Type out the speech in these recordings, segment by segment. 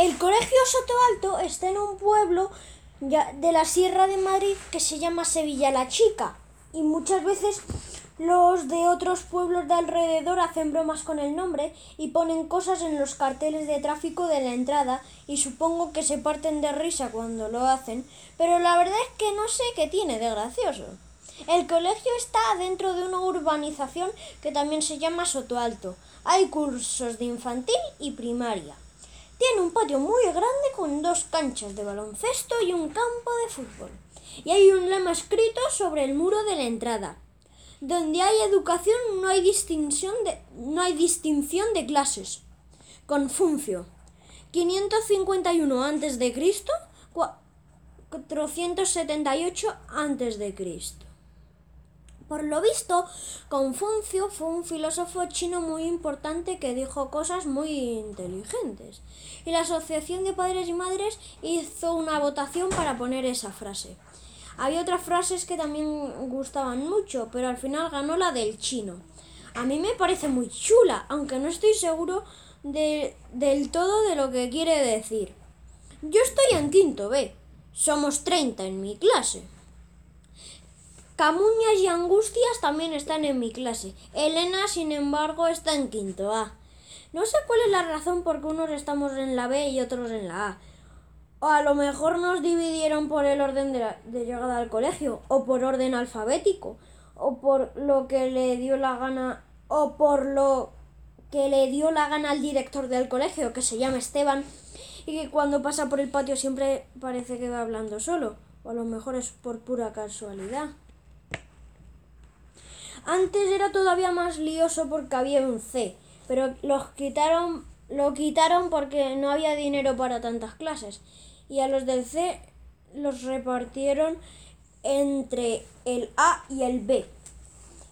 El Colegio Soto Alto está en un pueblo de la Sierra de Madrid que se llama Sevilla la Chica y muchas veces los de otros pueblos de alrededor hacen bromas con el nombre y ponen cosas en los carteles de tráfico de la entrada y supongo que se parten de risa cuando lo hacen, pero la verdad es que no sé qué tiene de gracioso. El colegio está dentro de una urbanización que también se llama Soto Alto. Hay cursos de infantil y primaria. Tiene un patio muy grande con dos canchas de baloncesto y un campo de fútbol. Y hay un lema escrito sobre el muro de la entrada. Donde hay educación no hay distinción de, no hay distinción de clases. Confuncio. 551 a.C., 478 a.C. Por lo visto, Confucio fue un filósofo chino muy importante que dijo cosas muy inteligentes. Y la Asociación de Padres y Madres hizo una votación para poner esa frase. Había otras frases que también gustaban mucho, pero al final ganó la del chino. A mí me parece muy chula, aunque no estoy seguro de, del todo de lo que quiere decir. Yo estoy en quinto B. Somos 30 en mi clase. Camuñas y Angustias también están en mi clase. Elena, sin embargo, está en quinto A. No sé cuál es la razón por qué unos estamos en la B y otros en la A. O a lo mejor nos dividieron por el orden de, de, llegada al colegio, o por orden alfabético, o por lo que le dio la gana, o por lo que le dio la gana al director del colegio, que se llama Esteban, y que cuando pasa por el patio siempre parece que va hablando solo. O a lo mejor es por pura casualidad. Antes era todavía más lioso porque había un C, pero los quitaron, lo quitaron porque no había dinero para tantas clases. Y a los del C los repartieron entre el A y el B.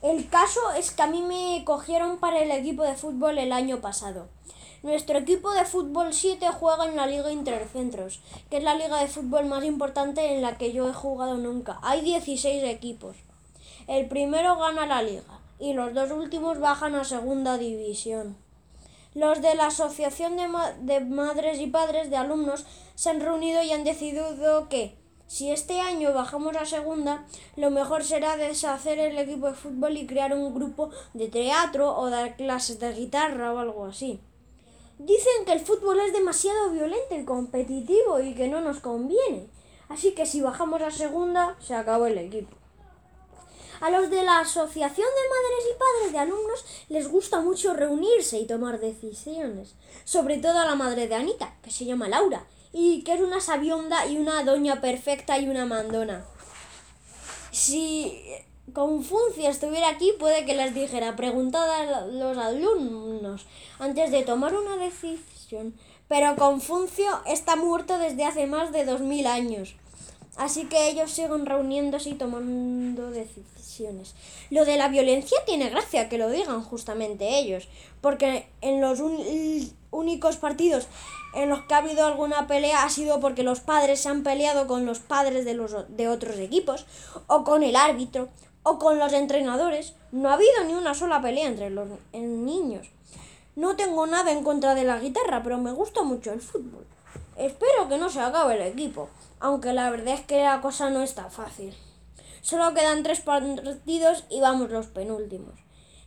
El caso es que a mí me cogieron para el equipo de fútbol el año pasado. Nuestro equipo de fútbol 7 juega en la Liga Intercentros, que es la liga de fútbol más importante en la que yo he jugado nunca. Hay 16 equipos. El primero gana la liga y los dos últimos bajan a segunda división. Los de la Asociación de, de, Madres y Padres de Alumnos se han reunido y han decidido que, si este año bajamos a segunda, lo mejor será deshacer el equipo de fútbol y crear un grupo de teatro o dar clases de guitarra o algo así. Dicen que el fútbol es demasiado violento y competitivo y que no nos conviene. Así que si bajamos a segunda, se acabó el equipo. A los de la Asociación de Madres y Padres de Alumnos les gusta mucho reunirse y tomar decisiones. Sobre todo a la madre de Anita, que se llama Laura, y que es una sabionda y una doña perfecta y una mandona. Si Confucio estuviera aquí, puede que les dijera, preguntad a los alumnos antes de tomar una decisión. Pero Confucio está muerto desde hace más de dos mil años. Así que ellos siguen reuniéndose y tomando decisiones. Lo de la violencia tiene gracia que lo digan justamente ellos, porque en los únicos partidos en los que ha habido alguna pelea ha sido porque los padres se han peleado con los padres de, los, de otros equipos, o con el árbitro, o con los entrenadores. No ha habido ni una sola pelea entre los niños. No tengo nada en contra de la guitarra, pero me gusta mucho el fútbol. Espero que no se acabe el equipo, aunque la verdad es que la cosa no está fácil. Solo quedan tres partidos y vamos los penúltimos.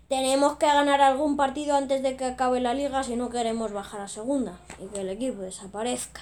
Tenemos que ganar algún partido antes de que acabe la liga si no queremos bajar a segunda y que el equipo desaparezca.